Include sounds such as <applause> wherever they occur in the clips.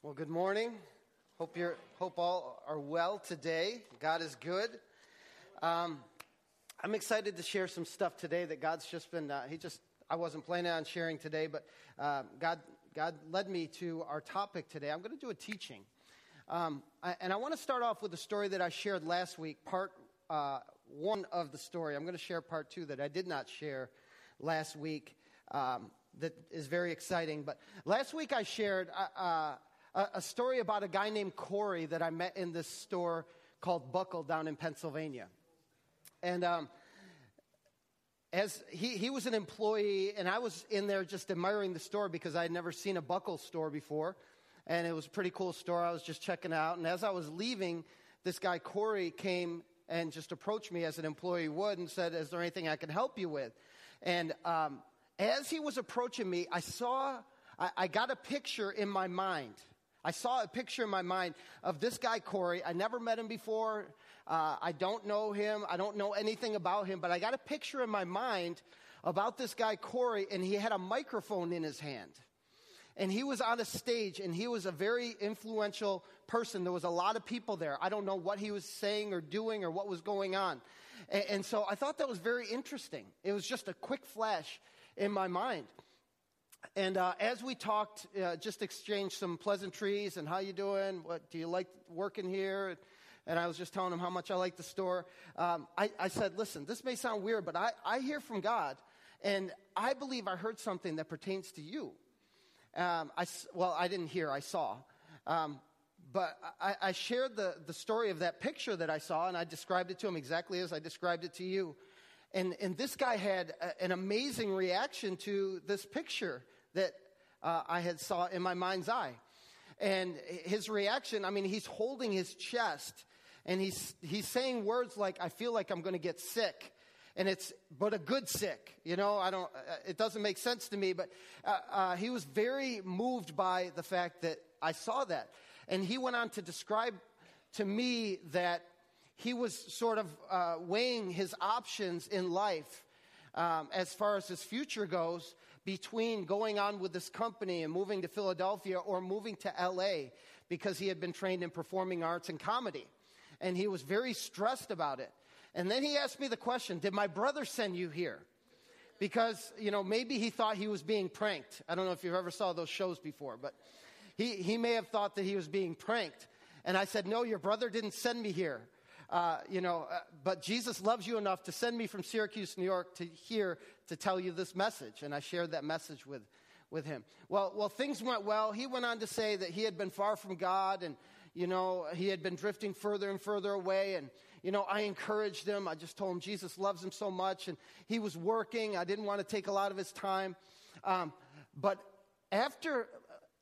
Well, good morning. Hope you're hope all are well today. God is good. Um, I'm excited to share some stuff today that God's just been. Uh, he just I wasn't planning on sharing today, but uh, God God led me to our topic today. I'm going to do a teaching, um, I, and I want to start off with the story that I shared last week, part uh, one of the story. I'm going to share part two that I did not share last week. Um, that is very exciting. But last week I shared uh, uh a, a story about a guy named Corey that I met in this store called Buckle down in Pennsylvania. And um, as he, he was an employee, and I was in there just admiring the store because I had never seen a Buckle store before. And it was a pretty cool store. I was just checking out. And as I was leaving, this guy, Corey, came and just approached me as an employee would and said, Is there anything I can help you with? And um, as he was approaching me, I saw, I, I got a picture in my mind I saw a picture in my mind of this guy, Corey. I never met him before. Uh, I don't know him. I don't know anything about him, but I got a picture in my mind about this guy, Corey, and he had a microphone in his hand. And he was on a stage, and he was a very influential person. There was a lot of people there. I don't know what he was saying or doing or what was going on. And, and so I thought that was very interesting. It was just a quick flash in my mind. And uh, as we talked, uh, just exchanged some pleasantries and how you doing? What do you like working here? And I was just telling him how much I like the store. Um, I, I, said, listen, this may sound weird, but I, I, hear from God, and I believe I heard something that pertains to you. Um, I, well, I didn't hear, I saw. Um, but I, I shared the, the story of that picture that I saw, and I described it to him exactly as I described it to you. And, and this guy had a, an amazing reaction to this picture that uh, I had saw in my mind's eye. And his reaction, I mean, he's holding his chest and he's, he's saying words like, I feel like I'm going to get sick. And it's, but a good sick, you know, I don't, uh, it doesn't make sense to me, but uh, uh, he was very moved by the fact that I saw that. And he went on to describe to me that he was sort of uh, weighing his options in life um, as far as his future goes between going on with this company and moving to Philadelphia or moving to LA because he had been trained in performing arts and comedy. And he was very stressed about it. And then he asked me the question Did my brother send you here? Because, you know, maybe he thought he was being pranked. I don't know if you've ever saw those shows before, but he, he may have thought that he was being pranked. And I said, No, your brother didn't send me here. Uh, you know, uh, but Jesus loves you enough to send me from Syracuse, New York to here to tell you this message. And I shared that message with, with him. Well, well, things went well. He went on to say that he had been far from God and, you know, he had been drifting further and further away. And, you know, I encouraged him. I just told him Jesus loves him so much. And he was working. I didn't want to take a lot of his time. Um, but after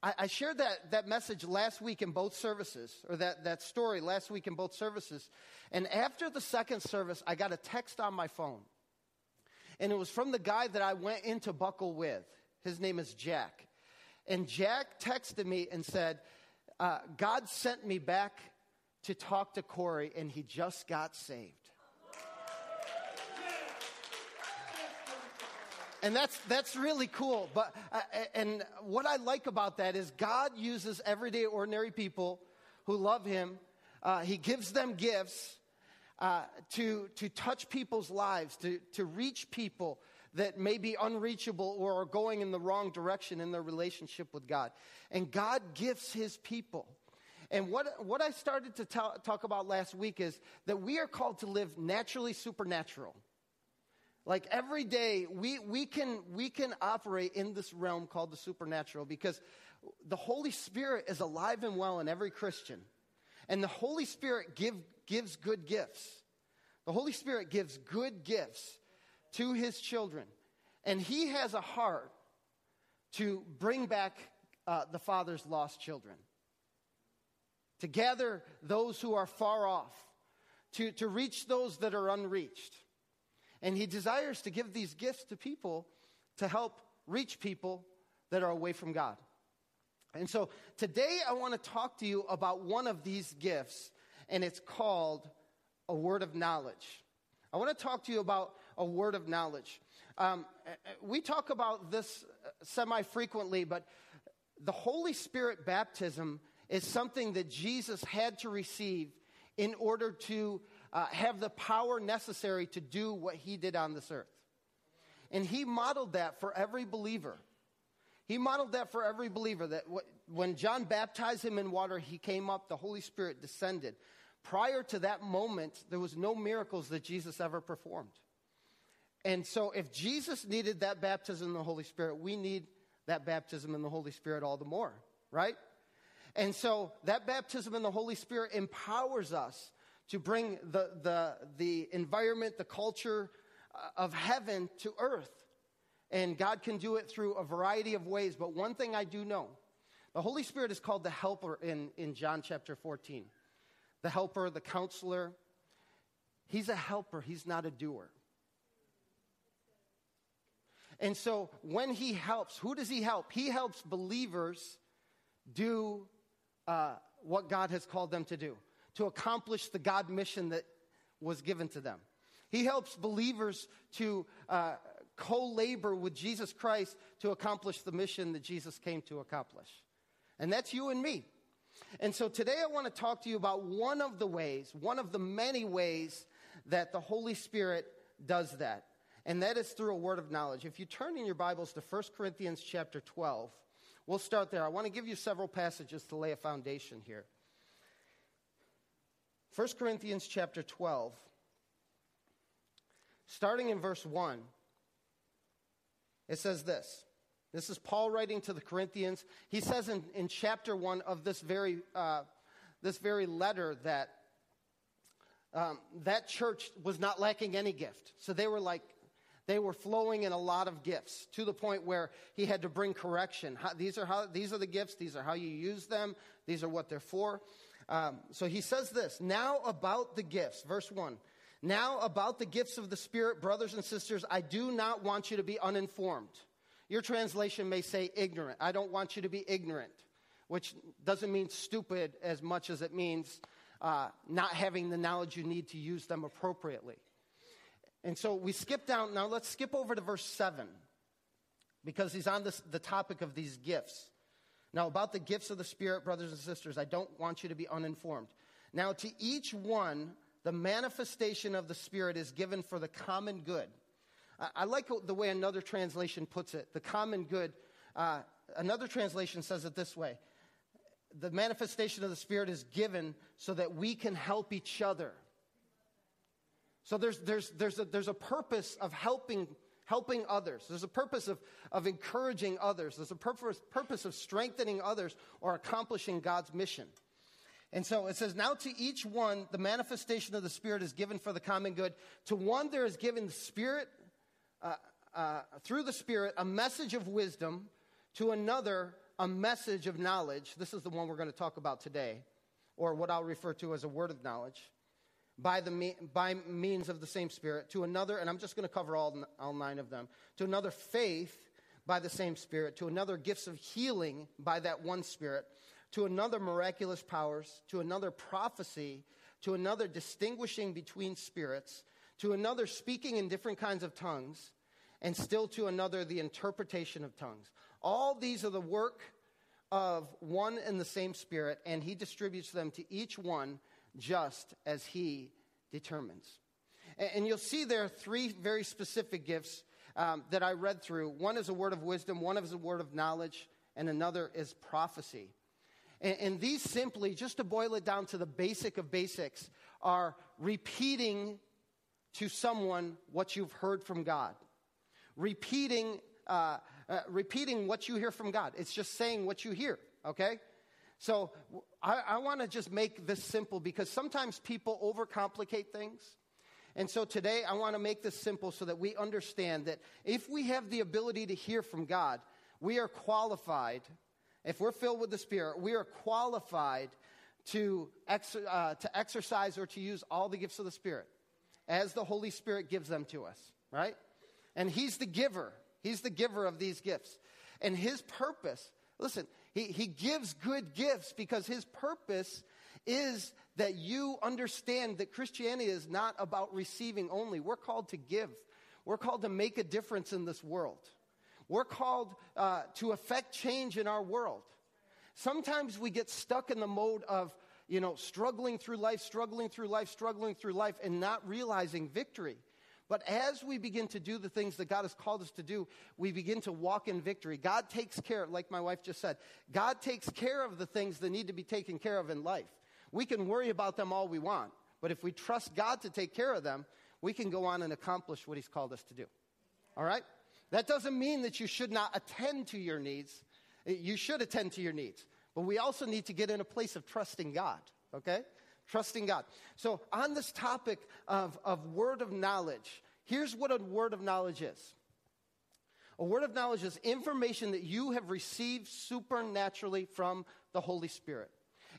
I, I shared that, that message last week in both services, or that, that story last week in both services. And after the second service, I got a text on my phone. And it was from the guy that I went into Buckle with. His name is Jack. And Jack texted me and said, uh, God sent me back to talk to Corey, and he just got saved. And that's, that's really cool. But, uh, and what I like about that is God uses everyday, ordinary people who love Him. Uh, he gives them gifts uh, to, to touch people's lives, to, to reach people that may be unreachable or are going in the wrong direction in their relationship with God. And God gifts His people. And what, what I started to talk about last week is that we are called to live naturally supernatural. Like every day, we, we, can, we can operate in this realm called the supernatural because the Holy Spirit is alive and well in every Christian. And the Holy Spirit give, gives good gifts. The Holy Spirit gives good gifts to his children. And he has a heart to bring back uh, the Father's lost children, to gather those who are far off, to, to reach those that are unreached. And he desires to give these gifts to people to help reach people that are away from God. And so today I want to talk to you about one of these gifts, and it's called a word of knowledge. I want to talk to you about a word of knowledge. Um, we talk about this semi frequently, but the Holy Spirit baptism is something that Jesus had to receive in order to uh, have the power necessary to do what he did on this earth. And he modeled that for every believer. He modeled that for every believer that when John baptized him in water, he came up, the Holy Spirit descended. Prior to that moment, there was no miracles that Jesus ever performed. And so if Jesus needed that baptism in the Holy Spirit, we need that baptism in the Holy Spirit all the more, right? And so that baptism in the Holy Spirit empowers us to bring the, the, the environment, the culture uh, of heaven to earth. And God can do it through a variety of ways. But one thing I do know the Holy Spirit is called the helper in, in John chapter 14. The helper, the counselor. He's a helper, he's not a doer. And so when he helps, who does he help? He helps believers do uh, what God has called them to do, to accomplish the God mission that was given to them. He helps believers to uh, co labor with Jesus Christ to accomplish the mission that Jesus came to accomplish. And that's you and me. And so today I want to talk to you about one of the ways, one of the many ways that the Holy Spirit does that and that is through a word of knowledge. If you turn in your Bibles to 1 Corinthians chapter 12, we'll start there. I want to give you several passages to lay a foundation here. 1 Corinthians chapter 12, starting in verse 1, it says this. This is Paul writing to the Corinthians. He says in, in chapter 1 of this very, uh, this very letter that um, that church was not lacking any gift. So they were like they were flowing in a lot of gifts to the point where he had to bring correction. How, these, are how, these are the gifts, these are how you use them, these are what they're for. Um, so he says this now about the gifts, verse 1. Now about the gifts of the Spirit, brothers and sisters, I do not want you to be uninformed. Your translation may say ignorant. I don't want you to be ignorant, which doesn't mean stupid as much as it means uh, not having the knowledge you need to use them appropriately. And so we skip down. Now let's skip over to verse 7 because he's on this, the topic of these gifts. Now, about the gifts of the Spirit, brothers and sisters, I don't want you to be uninformed. Now, to each one, the manifestation of the Spirit is given for the common good. I, like the way another translation puts it the common good. Uh, another translation says it this way the manifestation of the Spirit is given so that we can help each other. So there's, there's, there's, a, there's a purpose of helping, helping others. There's a purpose of, of encouraging others. There's a purpose, purpose of strengthening others or accomplishing God's mission. And so it says, Now to each one, the manifestation of the Spirit is given for the common good. To one, there is given the Spirit, uh, uh, through the Spirit, a message of wisdom. To another, a message of knowledge. This is the one we're going to talk about today, or what I'll refer to as a word of knowledge by, the, by means of the same Spirit, to another, and I'm just going to cover all, all nine of them, to another faith by the same Spirit, to another gifts of healing by that one Spirit, to another miraculous powers, to another prophecy, to another distinguishing between spirits, to another speaking in different kinds of tongues, and still to another the interpretation of tongues. All these are the work of one and the same Spirit, and He distributes them to each one just as He determines. And you'll see there are three very specific gifts um, that I read through. One is a word of wisdom, one is a word of knowledge, and another is prophecy. And, and these simply, just to boil it down to the basic of basics, are repeating to someone what you've heard from God. Repeating, uh, uh, repeating what you hear from God. It's just saying what you hear, okay? So I, I want to just make this simple because sometimes people overcomplicate things. And so today I want to make this simple so that we understand that if we have the ability to hear from God, we are qualified. If we're filled with the Spirit, we are qualified to, ex- uh, to exercise or to use all the gifts of the Spirit as the Holy Spirit gives them to us, right? And He's the giver. He's the giver of these gifts. And His purpose, listen, he, he gives good gifts because his purpose is that you understand that Christianity is not about receiving only. We're called to give, we're called to make a difference in this world. We're called uh, to affect change in our world. Sometimes we get stuck in the mode of, you know, struggling through life, struggling through life, struggling through life, and not realizing victory. But as we begin to do the things that God has called us to do, we begin to walk in victory. God takes care, like my wife just said, God takes care of the things that need to be taken care of in life. We can worry about them all we want, but if we trust God to take care of them, we can go on and accomplish what He's called us to do. All right? That doesn't mean that you should not attend to your needs. You should attend to your needs. But we also need to get in a place of trusting God, okay? Trusting God. So, on this topic of, of word of knowledge, here's what a word of knowledge is a word of knowledge is information that you have received supernaturally from the Holy Spirit.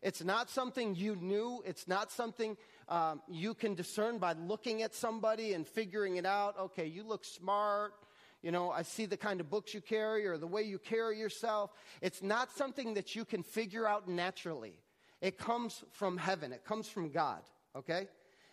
It's not something you knew. It's not something um, you can discern by looking at somebody and figuring it out. Okay, you look smart. You know, I see the kind of books you carry or the way you carry yourself. It's not something that you can figure out naturally. It comes from heaven, it comes from God, okay?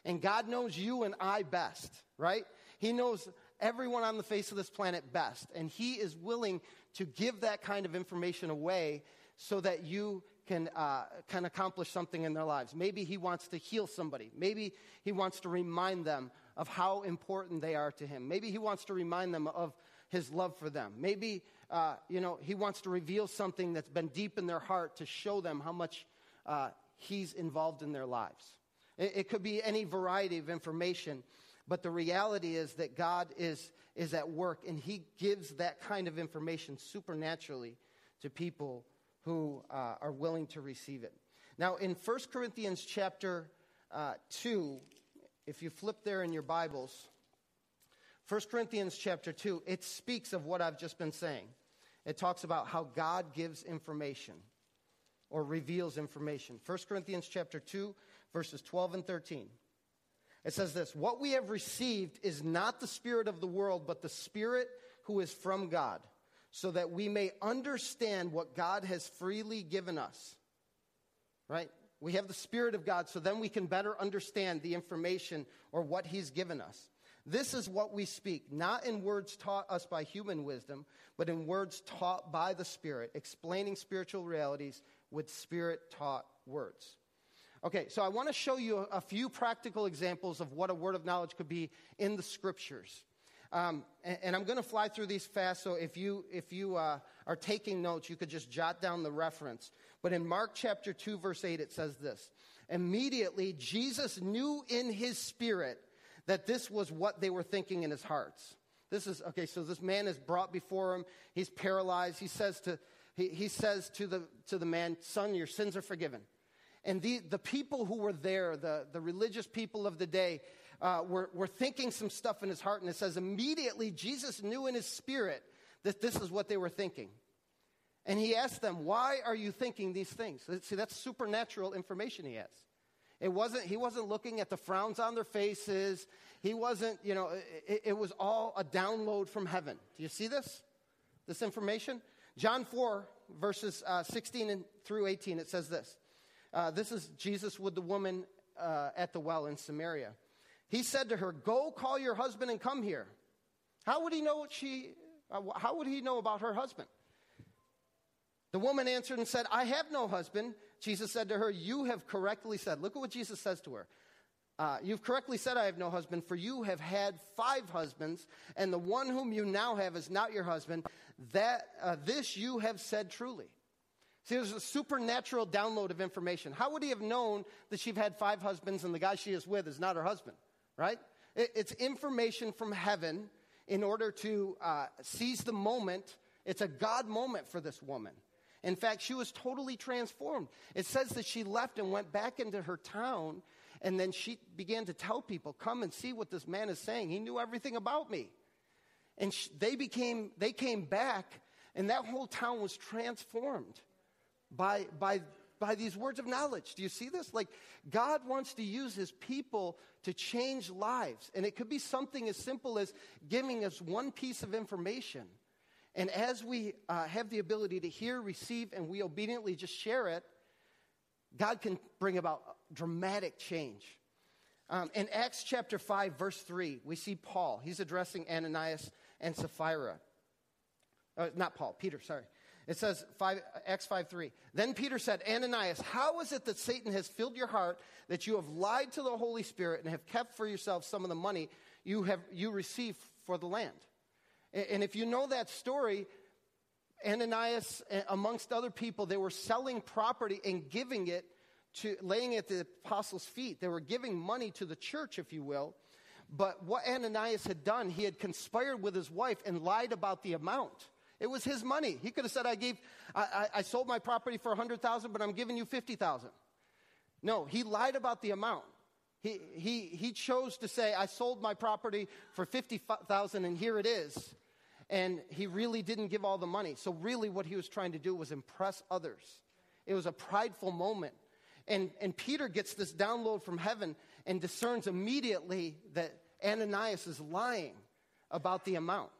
And God knows you and I best, right? He knows everyone on the face of this planet best. And He is willing to give that kind of information away so that you can, uh, can accomplish something in their lives. Maybe he wants to heal somebody. Maybe he wants to remind them of how important they are to him. Maybe he wants to remind them of his love for them. Maybe, uh, you know, he wants to reveal something that's been deep in their heart to show them how much uh, he's involved in their lives. It, it could be any variety of information, but the reality is that God is, is at work and he gives that kind of information supernaturally to people who uh, are willing to receive it. Now, in 1 Corinthians chapter uh, 2, if you flip there in your Bibles, 1 Corinthians chapter 2, it speaks of what I've just been saying. It talks about how God gives information or reveals information. 1 Corinthians chapter 2, verses 12 and 13. It says this What we have received is not the Spirit of the world, but the Spirit who is from God so that we may understand what God has freely given us. Right? We have the Spirit of God, so then we can better understand the information or what He's given us. This is what we speak, not in words taught us by human wisdom, but in words taught by the Spirit, explaining spiritual realities with Spirit taught words. Okay, so I want to show you a, few practical examples of what a word of knowledge could be in the scriptures. Um, and, and, I'm going to fly through these fast, so if you, if you uh, are taking notes, you could just jot down the reference. But in Mark chapter 2, verse 8, it says this Immediately, Jesus knew in his spirit that this was what they were thinking in his hearts. This is, okay, so this man is brought before him. He's paralyzed. He says to, he, he says to the, to the man, Son, your sins are forgiven. And the, the people who were there, the, the religious people of the day, uh, were, were thinking some stuff in his heart, and it says immediately Jesus knew in his spirit that this is what they were thinking. And he asked them, Why are you thinking these things? See, that's supernatural information he has. It wasn't, he wasn't looking at the frowns on their faces. He wasn't, you know, it, it was all a download from heaven. Do you see this? This information? John 4, verses uh, 16 through 18, it says this. Uh, this is Jesus with the woman uh, at the well in Samaria. He said to her, Go call your husband and come here. How would he know what she, uh, how would he know about her husband? The woman answered and said, I have no husband. Jesus said to her, You have correctly said. Look at what Jesus says to her. Uh, you've correctly said, I have no husband, for you have had five husbands, and the one whom you now have is not your husband. That, uh, this you have said truly. See, there's a supernatural download of information. How would he have known that she'd had five husbands and the guy she is with is not her husband? right? It, it's information from heaven in order to uh, seize the moment. It's a God moment for this woman. In fact, she was totally transformed. It says that she left and went back into her town, and then she began to tell people, Come and see what this man is saying. He knew everything about me. And she, they, became, they came back, and that whole town was transformed by, by by these words of knowledge. Do you see this? Like, God wants to use his people to change lives. And it could be something as simple as giving us one piece of information. And as we uh, have the ability to hear, receive, and we obediently just share it, God can bring about dramatic change. Um, in Acts chapter 5, verse 3, we see Paul. He's addressing Ananias and Sapphira. Uh, not Paul, Peter, sorry. It says 5, Acts 5 3. Then Peter said, Ananias, how is it that Satan has filled your heart that you have lied to the Holy Spirit and have kept for yourself some of the money you, have, you received for the land? And, and if you know that story, Ananias, amongst other people, they were selling property and giving it to, laying at the apostles' feet. They were giving money to the church, if you will. But what Ananias had done, he had conspired with his wife and lied about the amount. It was his money. He could have said, I gave, I, I, I sold my property for 100000 but I'm giving you 50000 No, he lied about the amount. He, he, he chose to say, I sold my property for 50000 and here it is. And he really didn't give all the money. So, really, what he was trying to do was impress others. It was a prideful moment. And, and Peter gets this download from heaven and discerns immediately that Ananias is lying about the amount.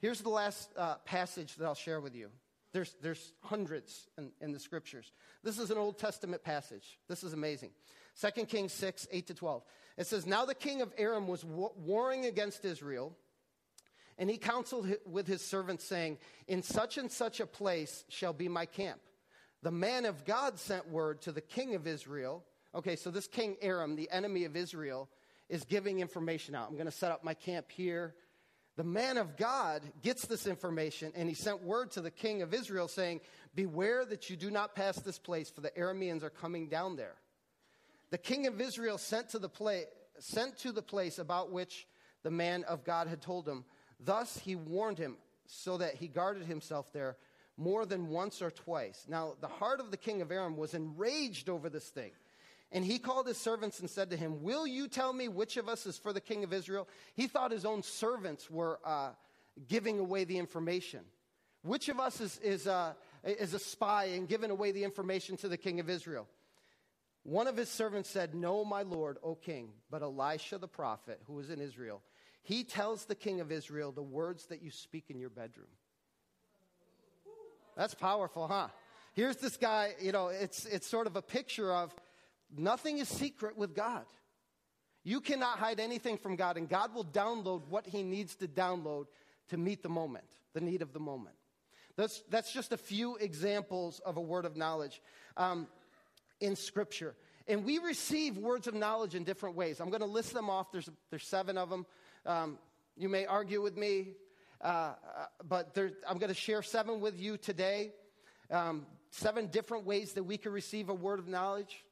Here's the last uh, passage that I'll share with you. There's, there's hundreds in, in, the scriptures. This is an Old Testament passage. This is amazing. 2 Kings 6, 8 to 12. It says, Now the king of Aram was warring against Israel, and he counseled with his servants, saying, In such and such a place shall be my camp. The man of God sent word to the king of Israel. Okay, so this king Aram, the enemy of Israel, is giving information out. I'm going to set up my camp here. The man of God gets this information and he sent word to the king of Israel saying, Beware that you do not pass this place, for the Arameans are coming down there. The king of Israel sent to the, place, sent to the place about which the man of God had told him. Thus he warned him so that he guarded himself there more than once or twice. Now, the heart of the king of Aram was enraged over this thing. And he called his servants and said to him, Will you tell me which of us is for the king of Israel? He thought his own servants were uh, giving away the information. Which of us is, is, uh, is a spy and giving away the information to the king of Israel? One of his servants said, No, my lord, O king, but Elisha the prophet, who is in Israel, he tells the king of Israel the words that you speak in your bedroom. That's powerful, huh? Here's this guy, you know, it's, it's sort of a picture of Nothing is secret with God. You cannot hide anything from God, and God will download what He needs to download to meet the moment, the need of the moment. That's, that's just a few examples of a word of knowledge um, in Scripture. And we receive words of knowledge in different ways. I'm going to list them off. There's, there's seven of them. Um, you may argue with me, uh, uh, but there, I'm going to share seven with you today. Um, seven different ways that we can receive a word of knowledge.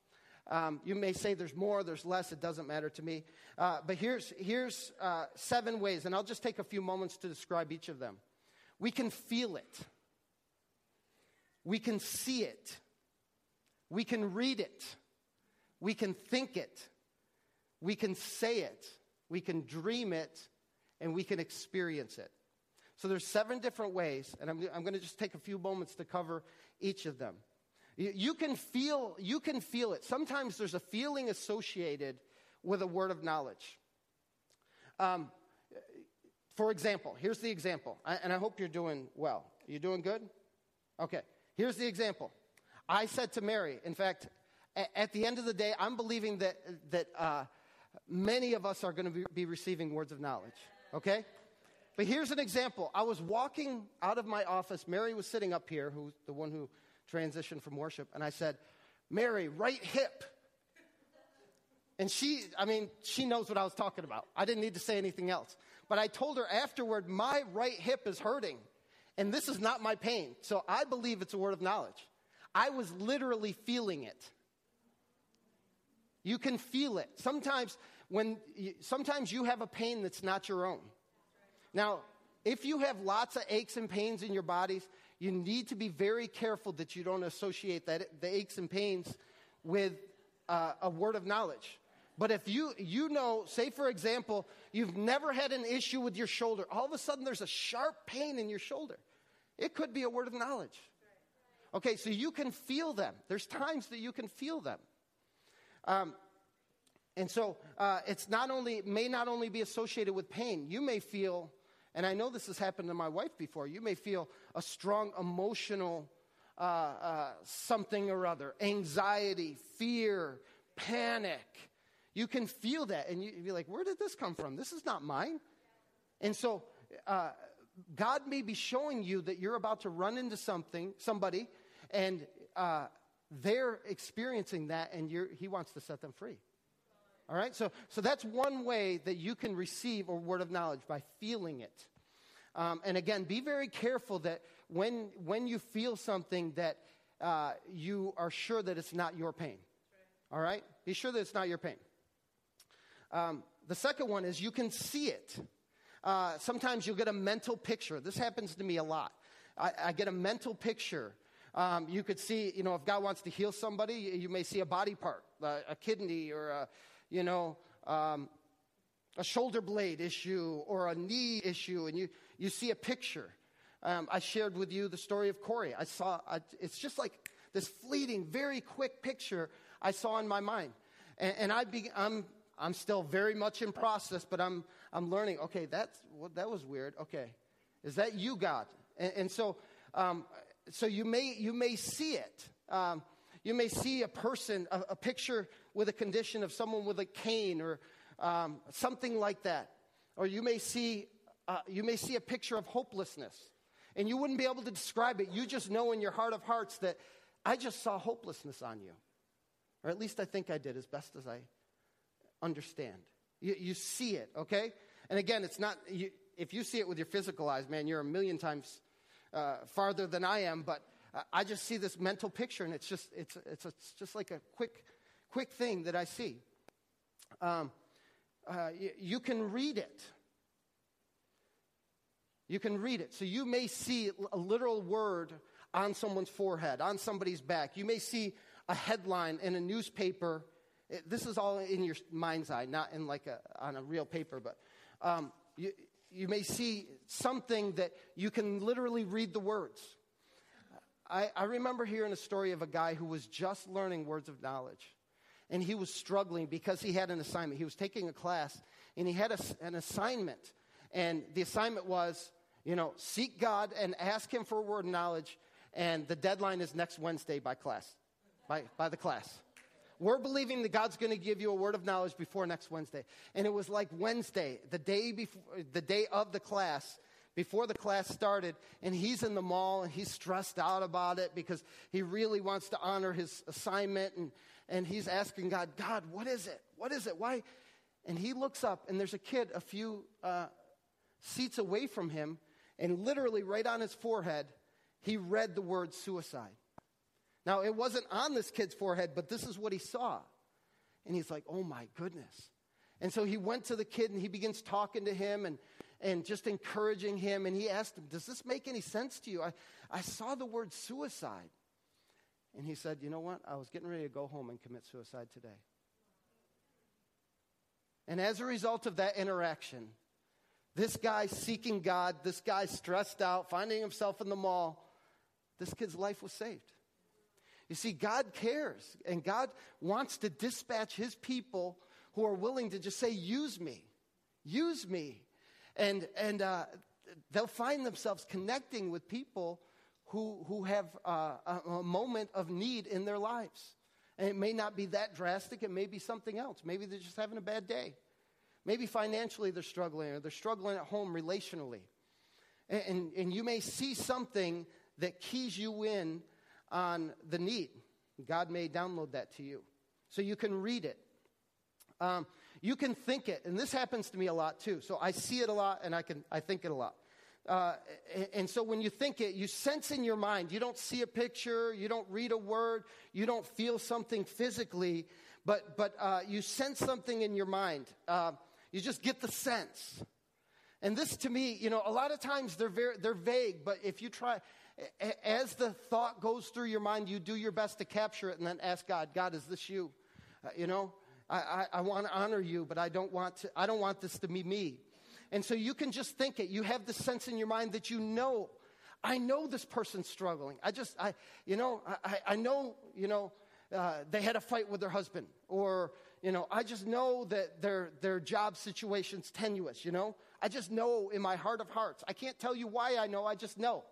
Um, you may say there's more, there's less, it doesn't matter to me. Uh, but here's, here's uh, seven ways, and I'll just take a few moments to describe each of them. We can feel it, we can see it, we can read it, we can think it, we can say it, we can dream it, and we can experience it. So there's seven different ways, and I'm, I'm going to just take a few moments to cover each of them. You can feel, you can feel it. Sometimes there's a feeling associated with a word of knowledge. Um, for example, here's the example, and I hope you're doing well. You doing good? Okay, here's the example. I said to Mary, in fact, at the end of the day, I'm believing that, that uh, many of us are going to be, be receiving words of knowledge, okay? But here's an example. I was walking out of my office. Mary was sitting up here, who's the one who transitioned from worship, and I said, Mary, right hip. And she, I mean, she knows what I was talking about. I didn't need to say anything else. But I told her afterward, my right hip is hurting, and this is not my pain. So I believe it's a word of knowledge. I was literally feeling it. You can feel it. Sometimes when sometimes you have a pain that's not your own. Now, if you have lots of aches and pains in your bodies, you need to be very careful that you don't associate that, the aches and pains with uh, a word of knowledge. But if you, you know, say for example, you've never had an issue with your shoulder, all of a sudden there's a sharp pain in your shoulder. It could be a word of knowledge. Okay, so you can feel them. There's times that you can feel them. Um, and so uh, it's not only, may not only be associated with pain, you may feel and I know this has happened to my wife before. You may feel a strong emotional uh, uh, something or other anxiety, fear, panic. You can feel that, and you, would be like, Where did this come from? This is not mine. And so, uh, God may be showing you that you're about to run into something, somebody, and uh, they're experiencing that, and He wants to set them free. All right? So, so that's one way that you can receive a word of knowledge by feeling it. Um, and again, be very careful that when, when you feel something that uh, you are sure that it's not your pain. All right? Be sure that it's not your pain. Um, the second one is you can see it. Uh, sometimes you'll get a mental picture. This happens to me a lot. I, I get a mental picture. Um, you could see, you know, if God wants to heal somebody, you may see a body part, uh, a kidney or a, you know, um, a shoulder blade issue or a knee issue, and you, you see a picture. Um, I shared with you the story of Corey. I saw, it's just like this fleeting, very quick picture I saw in my mind. And, and I be, I'm, I'm still very much in process, but I'm, I'm learning, okay, that's, well, that was weird. Okay. Is that you, God? And, and so, um, so you may, you may see it. Um, you may see a person, a, a, picture with a condition of someone with a cane or um, something like that. Or you may see, uh, you may see a picture of hopelessness. And you wouldn't be able to describe it. You just know in your heart of hearts that I just saw hopelessness on you. Or at least I think I did as best as I understand. You, you see it, okay? And again, it's not, you, if you see it with your physical eyes, man, you're a million times uh, farther than I am, but I just see this mental picture, and it's just, it's, it's, it's just like a quick, quick thing that I see. Um, uh, you, you can read it. You can read it. So you may see a literal word on someone's forehead, on somebody's back. You may see a headline in a newspaper. It, this is all in your mind's eye, not in like a, on a real paper, but um, you, you may see something that you can literally read the words. I, I remember hearing a story of a guy who was just learning words of knowledge. And he was struggling because he had an assignment. He was taking a class and he had a, an assignment. And the assignment was, you know, seek God and ask Him for a word of knowledge. And the deadline is next Wednesday by class, by, by the class. We're believing that God's going to give you a word of knowledge before next Wednesday. And it was like Wednesday, the day before, the day of the class, before the class started, and he's in the mall and he's stressed out about it because he really wants to honor his assignment and, and he's asking God, God, what is it? What is it? Why? And he looks up and there's a kid a few uh, seats away from him, and literally right on his forehead, he read the word suicide. Now, it wasn't on this kid's forehead, but this is what he saw. And he's like, oh my goodness. And so he went to the kid and he begins talking to him and, and just encouraging him. And he asked him, Does this make any sense to you? I, I saw the word suicide. And he said, You know what? I was getting ready to go home and commit suicide today. And as a result of that interaction, this guy seeking God, this guy stressed out, finding himself in the mall, this kid's life was saved. You see, God cares, and God wants to dispatch his people who are willing to just say, Use me, use me. And, and uh, they'll find themselves connecting with people who, who have uh, a, a moment of need in their lives. And it may not be that drastic, it may be something else. Maybe they're just having a bad day. Maybe financially they're struggling, or they're struggling at home relationally. And, and, and you may see something that keys you in on the need. God may download that to you. So you can read it. Um, you can think it, and this happens to me a lot too. So I see it a lot, and I can I think it a lot. Uh, and, so when you think it, you sense in your mind. You don't see a picture, you don't read a word, you don't feel something physically, but but uh, you sense something in your mind. Uh, you just get the sense. And this to me, you know, a lot of times they're very, they're vague, but if you try, as the thought goes through your mind, you do your best to capture it and then ask God, God, is this you? Uh, you know, I, I, I want to honor you, but I don't want to, I don't want this to be me. And so you can just think it. You have the sense in your mind that you know, I know this person's struggling. I just, I, you know, I, I know, you know, uh, they had a fight with their husband or, you know, I just know that their, their job situation's tenuous, you know? I just know in my heart of hearts. I can't tell you why I know, I just know.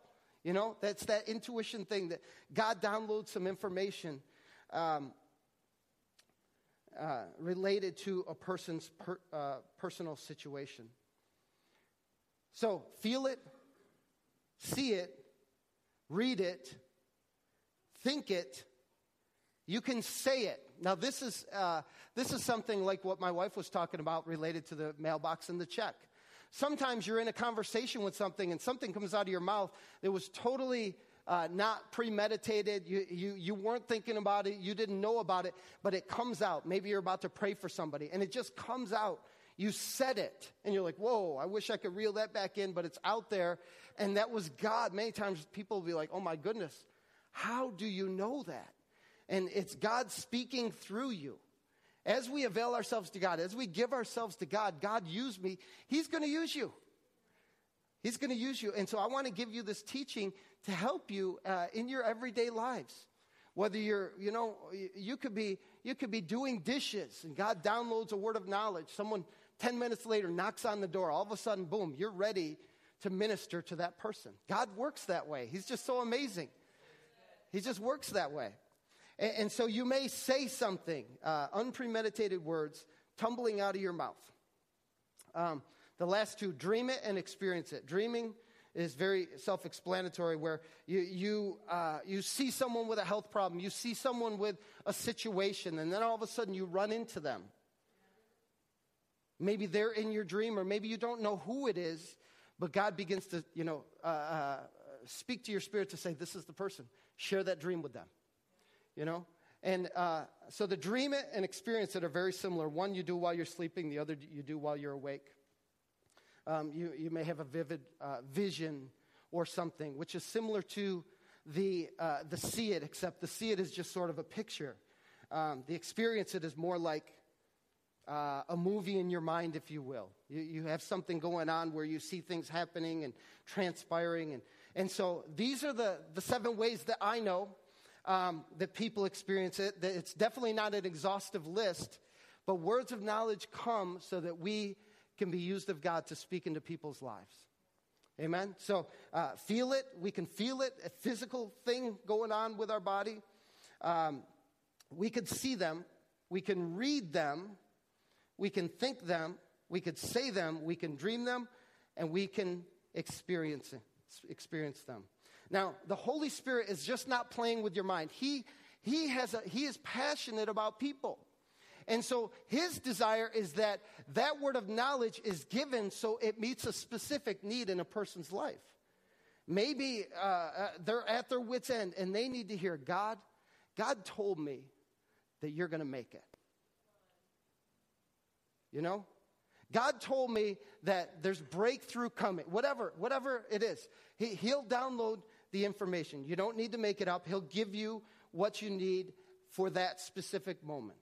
You know, that's that intuition thing that God downloads some information um, uh, related to a person's per, uh, personal situation. So feel it, see it, read it, think it, you can say it. Now, this is, uh, this is something like what my wife was talking about related to the mailbox and the check. Sometimes you're in a conversation with something and something comes out of your mouth that was totally uh, not premeditated. You, you, you weren't thinking about it. You didn't know about it, but it comes out. Maybe you're about to pray for somebody and it just comes out. You said it and you're like, whoa, I wish I could reel that back in, but it's out there. And that was God. Many times people will be like, oh my goodness, how do you know that? And it's God speaking through you. As we avail ourselves to God, as we give ourselves to God, God use me, He's going to use you. He's going to use you. And so I want to give you this teaching to help you uh, in your everyday lives. Whether you're, you know, you could be, you could be doing dishes and God downloads a word of knowledge. Someone 10 minutes later knocks on the door. All of a sudden, boom, you're ready to minister to that person. God works that way. He's just so amazing. He just works that way. And, and so you may say something, uh, unpremeditated words tumbling out of your mouth. Um, the last two, dream it and experience it. Dreaming is very self explanatory, where you, you, uh, you see someone with a health problem, you see someone with a situation, and then all of a sudden you run into them. Maybe they're in your dream, or maybe you don't know who it is, but God begins to, you know, uh, uh, speak to your spirit to say, This is the person. Share that dream with them you know? And uh, so the dream and experience that are very similar. One you do while you're sleeping, the other you do while you're awake. Um, you, you may have a vivid uh, vision or something, which is similar to the, uh, the see it, except the see it is just sort of a picture. Um, the experience it is more like uh, a movie in your mind, if you will. You, you have something going on where you see things happening and transpiring. And, and so these are the, the seven ways that I know um, that people experience it. It's definitely not an exhaustive list, but words of knowledge come so that we can be used of God to speak into people's lives. Amen? So uh, feel it. We can feel it, a physical thing going on with our body. Um, we could see them. We can read them. We can think them. We could say them. We can dream them. And we can experience, experience them. Now, the Holy Spirit is just not playing with your mind. He, he, has a, he is passionate about people. And so his desire is that that word of knowledge is given so it meets a specific need in a person's life. Maybe uh, uh, they're at their wits' end and they need to hear God, God told me that you're going to make it. You know? God told me that there's breakthrough coming, whatever, whatever it is. He, he'll download the information. You don't need to make it up. He'll give you what you need for that specific moment.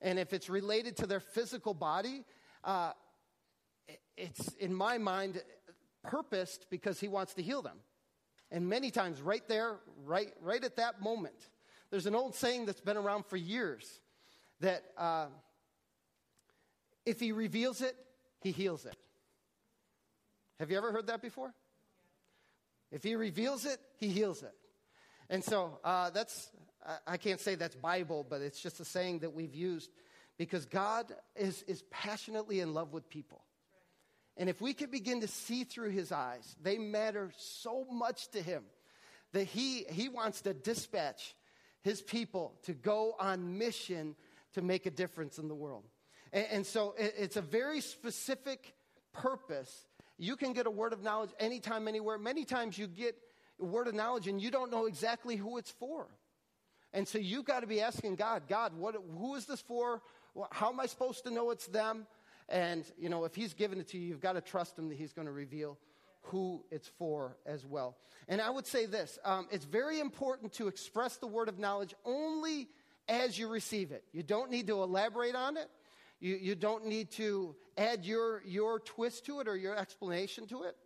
And if it's related to their physical body, uh, it's in my mind purposed because he wants to heal them. And many times, right there, right, right at that moment, there's an old saying that's been around for years that uh, if he reveals it, he heals it. Have you ever heard that before? If he reveals it, he heals it. And so uh, that's, I can't say that's Bible, but it's just a saying that we've used because God is, is passionately in love with people. And if we could begin to see through his eyes, they matter so much to him that he, he wants to dispatch his people to go on mission to make a difference in the world. And, and so it, it's a very specific purpose you can get a word of knowledge anytime, anywhere. Many times you get a word of knowledge and you don't know exactly who it's for. And so you've got to be asking God, God, what, who is this for? How am I supposed to know it's them? And, you know, if He's given it to you, you've got to trust Him that He's going to reveal who it's for as well. And I would say this um, it's very important to express the word of knowledge only as you receive it. You don't need to elaborate on it. You, you don't need to add your, your twist to it or your explanation to it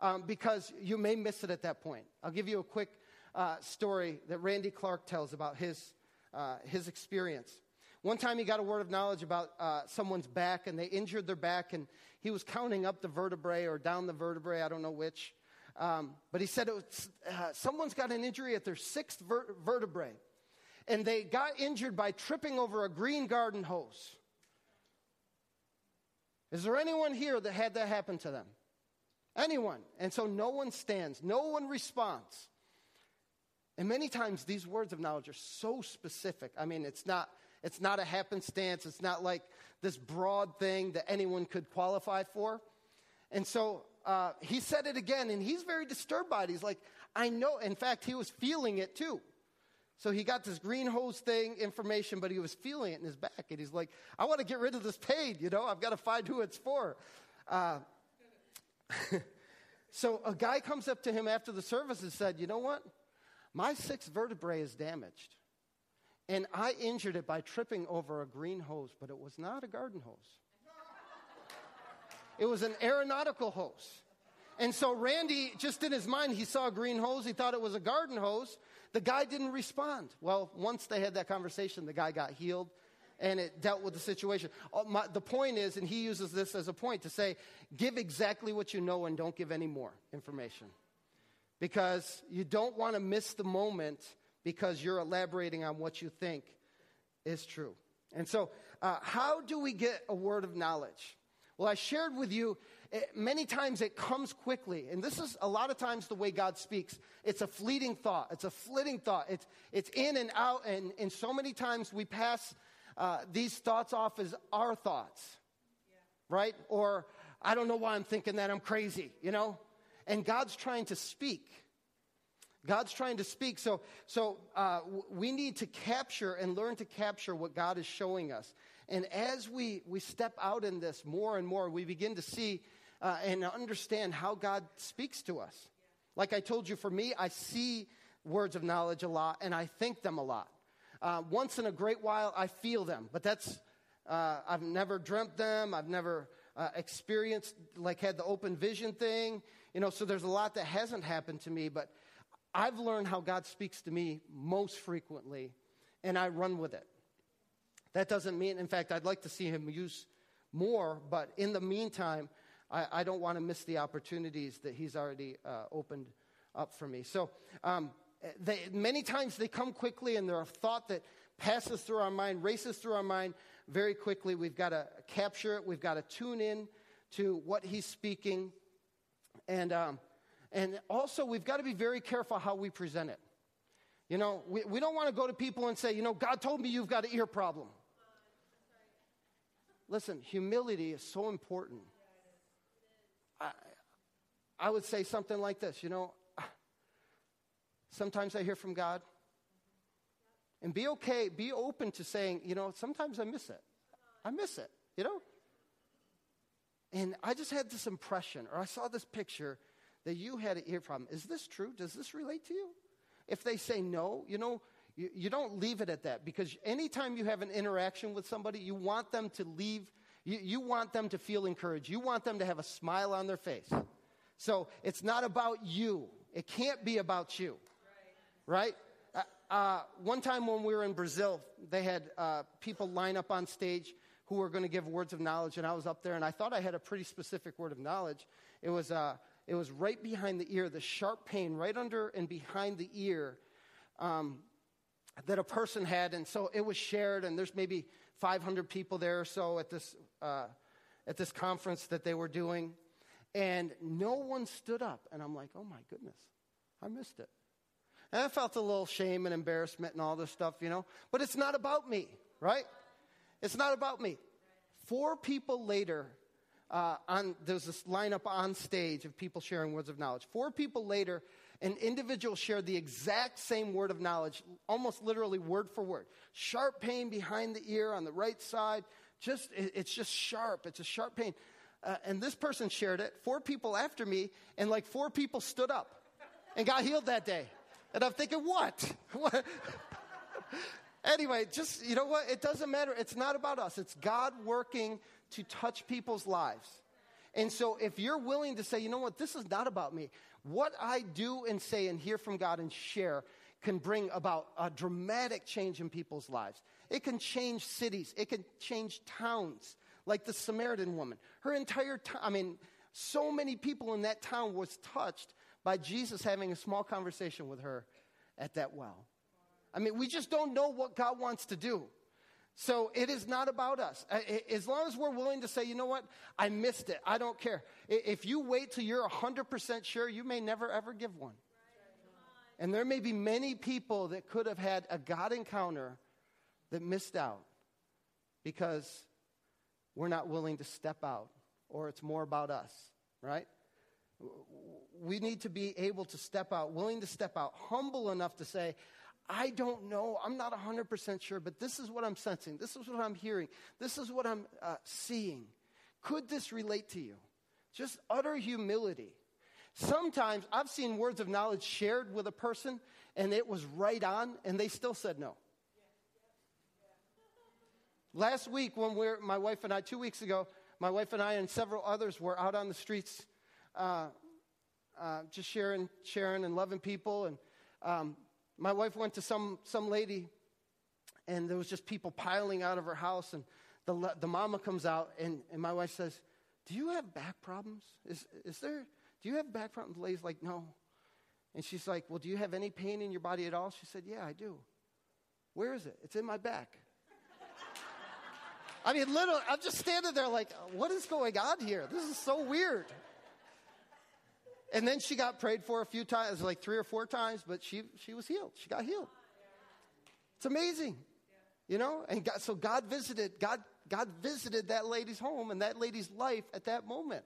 um, because you may miss it at that point. I'll give you a quick uh, story that Randy Clark tells about his, uh, his experience. One time he got a word of knowledge about uh, someone's back and they injured their back and he was counting up the vertebrae or down the vertebrae, I don't know which. Um, but he said was, uh, someone's got an injury at their sixth ver- vertebrae and they got injured by tripping over a green garden hose. Is there anyone here that had that happen to them? Anyone. And so no one stands, no one responds. And many times these words of knowledge are so specific. I mean, it's not, it's not a happenstance, it's not like this broad thing that anyone could qualify for. And so uh, he said it again, and he's very disturbed by it. He's like, I know. In fact, he was feeling it too. So he got this green hose thing information, but he was feeling it in his back. And he's like, I want to get rid of this pain, you know, I've got to find who it's for. Uh, <laughs> so a guy comes up to him after the service and said, You know what? My sixth vertebrae is damaged. And I injured it by tripping over a green hose, but it was not a garden hose. It was an aeronautical hose. And so Randy, just in his mind, he saw a green hose. He thought it was a garden hose. The guy didn't respond. Well, once they had that conversation, the guy got healed and it dealt with the situation. Oh, my, the point is, and he uses this as a point to say, give exactly what you know and don't give any more information. Because you don't want to miss the moment because you're elaborating on what you think is true. And so, uh, how do we get a word of knowledge? Well, I shared with you it, many times it comes quickly. And this is a lot of times the way God speaks. It's a fleeting thought, it's a flitting thought. It's, it's in and out. And, and so many times we pass uh, these thoughts off as our thoughts, yeah. right? Or I don't know why I'm thinking that, I'm crazy, you know? And God's trying to speak. God's trying to speak. So, so uh, we need to capture and learn to capture what God is showing us. And as we, we step out in this more and more, we begin to see uh, and understand how God speaks to us. Like I told you, for me, I see words of knowledge a lot and I think them a lot. Uh, once in a great while, I feel them, but that's, uh, I've never dreamt them. I've never uh, experienced, like, had the open vision thing. You know, so there's a lot that hasn't happened to me, but I've learned how God speaks to me most frequently, and I run with it. That doesn't mean, in fact, I'd like to see him use more, but in the meantime, I, I don't want to miss the opportunities that he's already uh, opened up for me. So, um, they, many times they come quickly and they're a thought that passes through our mind, races through our mind very quickly. We've got to capture it, we've got to tune in to what he's speaking. And, um, and also, we've got to be very careful how we present it. You know, we, we don't want to go to people and say, you know, God told me you've got an ear problem. Listen, humility is so important. I, I would say something like this you know, sometimes I hear from God. And be okay, be open to saying, you know, sometimes I miss it. I miss it, you know? And I just had this impression, or I saw this picture that you had an ear problem. Is this true? Does this relate to you? If they say no, you know, you, you don't leave it at that because anytime you have an interaction with somebody, you want them to leave, you, you want them to feel encouraged. You want them to have a smile on their face. So it's not about you, it can't be about you, right? Uh, uh, one time when we were in Brazil, they had uh, people line up on stage who were going to give words of knowledge, and I was up there, and I thought I had a pretty specific word of knowledge. It was, uh, it was right behind the ear, the sharp pain right under and behind the ear um, that a person had. And so it was shared, and there's maybe 500 people there or so at this, uh, at this conference that they were doing. And no one stood up. And I'm like, oh my goodness, I missed it. And I felt a little shame and embarrassment and all this stuff, you know. But it's not about me, right? It's not about me. Four people later, uh, on, there's this lineup on stage of people sharing words of knowledge. Four people later, an individual shared the exact same word of knowledge, almost literally word for word. Sharp pain behind the ear on the right side. Just, it's just sharp. It's a sharp pain. Uh, and this person shared it. Four people after me, and like four people stood up and got healed that day. And I'm thinking, what? <laughs> what? Anyway, just, you know what? It doesn't matter. It's not about us. It's God working to touch people's lives. And so if you're willing to say, you know what, this is not about me, what I do and say and hear from God and share can bring about a dramatic change in people's lives. It can change cities, it can change towns, like the Samaritan woman. Her entire town, I mean, so many people in that town was touched by Jesus having a small conversation with her at that well. I mean, we just don't know what God wants to do. So it is not about us. As long as we're willing to say, you know what, I missed it, I don't care. If you wait till you're 100% sure, you may never ever give one. And there may be many people that could have had a God encounter that missed out because we're not willing to step out or it's more about us, right? We need to be able to step out, willing to step out, humble enough to say, I don't know. I'm not 100% sure, but this is what I'm sensing. This is what I'm hearing. This is what I'm uh, seeing. Could this relate to you? Just utter humility. Sometimes I've seen words of knowledge shared with a person and it was right on and they still said no. Last week, when we're, my wife and I, two weeks ago, my wife and I and several others were out on the streets uh, uh, just sharing, sharing and loving people. And um, my wife went to some, some lady, and there was just people piling out of her house. And the, the mama comes out, and, and my wife says, Do you have back problems? Is, is there, do you have back problems? The lady's like, No. And she's like, Well, do you have any pain in your body at all? She said, Yeah, I do. Where is it? It's in my back. <laughs> I mean, literally, I'm just standing there like, What is going on here? This is so weird. And then she got prayed for a few times, like three or four times, but she, she was healed. She got healed. It's amazing. You know? And God, so God visited, God, God visited that lady's home and that lady's life at that moment.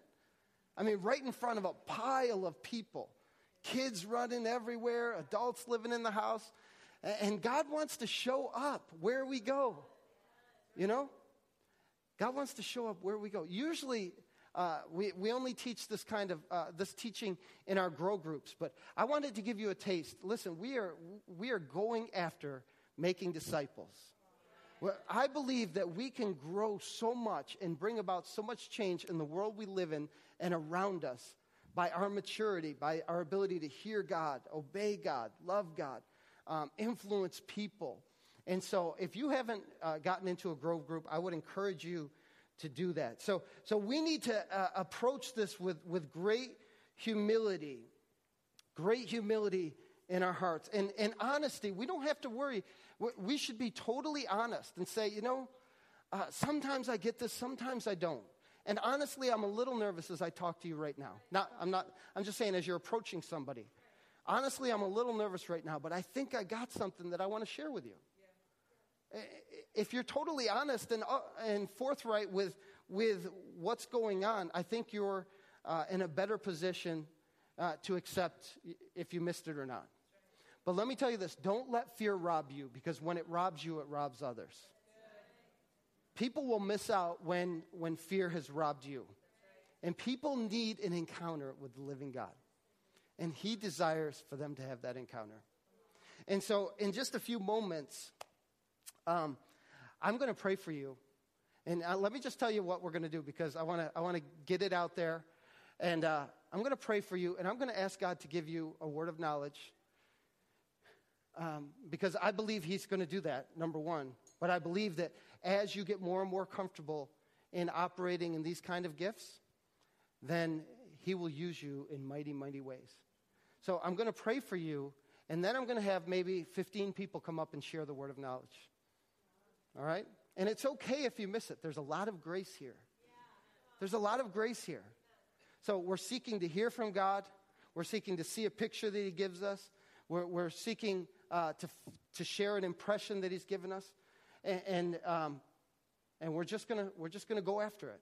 I mean, right in front of a pile of people. Kids running everywhere, adults living in the house. And God wants to show up where we go. You know? God wants to show up where we go. Usually, uh, we, we only teach this kind of uh, this teaching in our grow groups, but I wanted to give you a taste. Listen, we are we are going after making disciples. I believe that we can grow so much and bring about so much change in the world we live in and around us by our maturity, by our ability to hear God, obey God, love God, um, influence people. And so, if you haven't uh, gotten into a grow group, I would encourage you to do that. So, so we need to uh, approach this with, with great humility, great humility in our hearts. And, and honesty, we don't have to worry. We should be totally honest and say, you know, uh, sometimes I get this, sometimes I don't. And honestly, I'm a little nervous as I talk to you right now. Not, I'm not, I'm just saying as you're approaching somebody. Honestly, I'm a little nervous right now, but I think I got something that I want to share with you if you're totally honest and, uh, and forthright with, with what's going on, I think you're uh, in a better position uh, to accept if you missed it or not. But let me tell you this don't let fear rob you because when it robs you, it robs others. People will miss out when, when fear has robbed you. And people need an encounter with the living God. And He desires for them to have that encounter. And so, in just a few moments, um, I'm going to pray for you. And uh, let me just tell you what we're going to do because I want to I want to get it out there. And uh, I'm going to pray for you, and I'm going to ask God to give you a word of knowledge um, because I believe He's going to do that, number one. But I believe that as you get more and more comfortable in operating in these kind of gifts, then He will use you in mighty, mighty ways. So I'm going to pray for you, and then I'm going to have maybe 15 people come up and share the word of knowledge. All right? And it's okay if you miss it. There's a lot of grace here. There's a lot of grace here. So we're seeking to hear from God. We're seeking to see a picture that He gives us. We're, we're seeking uh, to, to share an impression that He's given us. And, and, um, and we're just going to we're just gonna go after it.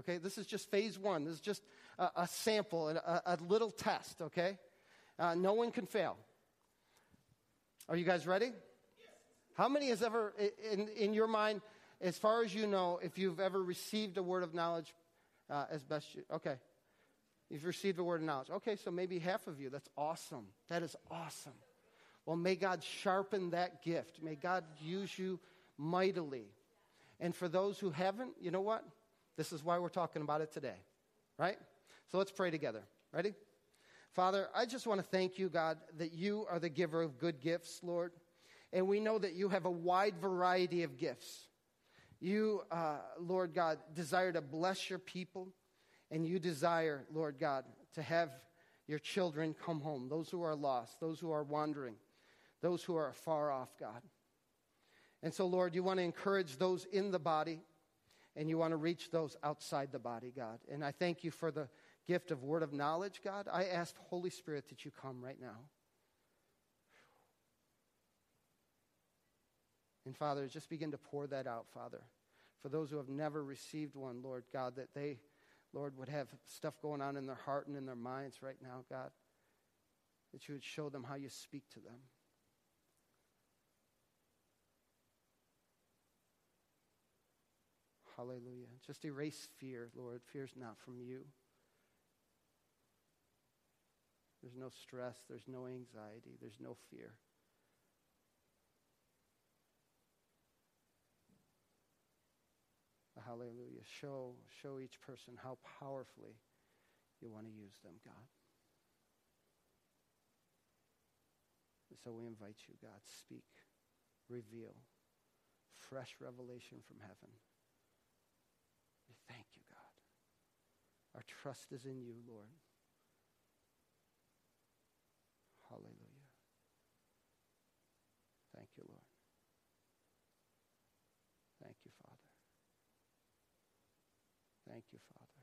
Okay? This is just phase one. This is just a, a sample, a, a, little test. Okay? Uh, no one can fail. Are you guys ready? How many has ever, in, in your mind, as far as you know, if you've ever received a word of knowledge uh, as best you, okay. You've received a word of knowledge. Okay, so maybe half of you. That's awesome. That is awesome. Well, may God sharpen that gift. May God use you mightily. And for those who haven't, you know what? This is why we're talking about it today, right? So let's pray together. Ready? Father, I just want to thank you, God, that you are the giver of good gifts, Lord. And we know that you have a wide variety of gifts. You, uh, Lord God, desire to bless your people, and you desire, Lord God, to have your children come home, those who are lost, those who are wandering, those who are far off, God. And so, Lord, you want to encourage those in the body and you want to reach those outside the body, God. And I thank you for the gift of word of knowledge, God. I ask, Holy Spirit, that you come right now. And Father, just begin to pour that out, Father. For those who have never received one, Lord God, that they, Lord, would have stuff going on in their heart and in their minds right now, God. That you would show them how you speak to them. Hallelujah. Just erase fear, Lord. Fear's not from you. There's no stress, there's no anxiety, there's no fear. Hallelujah. Show, show each person how powerfully you want to use them, God. And so we invite you, God, speak, reveal, fresh revelation from heaven. We thank you, God. Our trust is in you, Lord. Hallelujah. Thank you, Lord. Thank you, Father. Thank you, Father.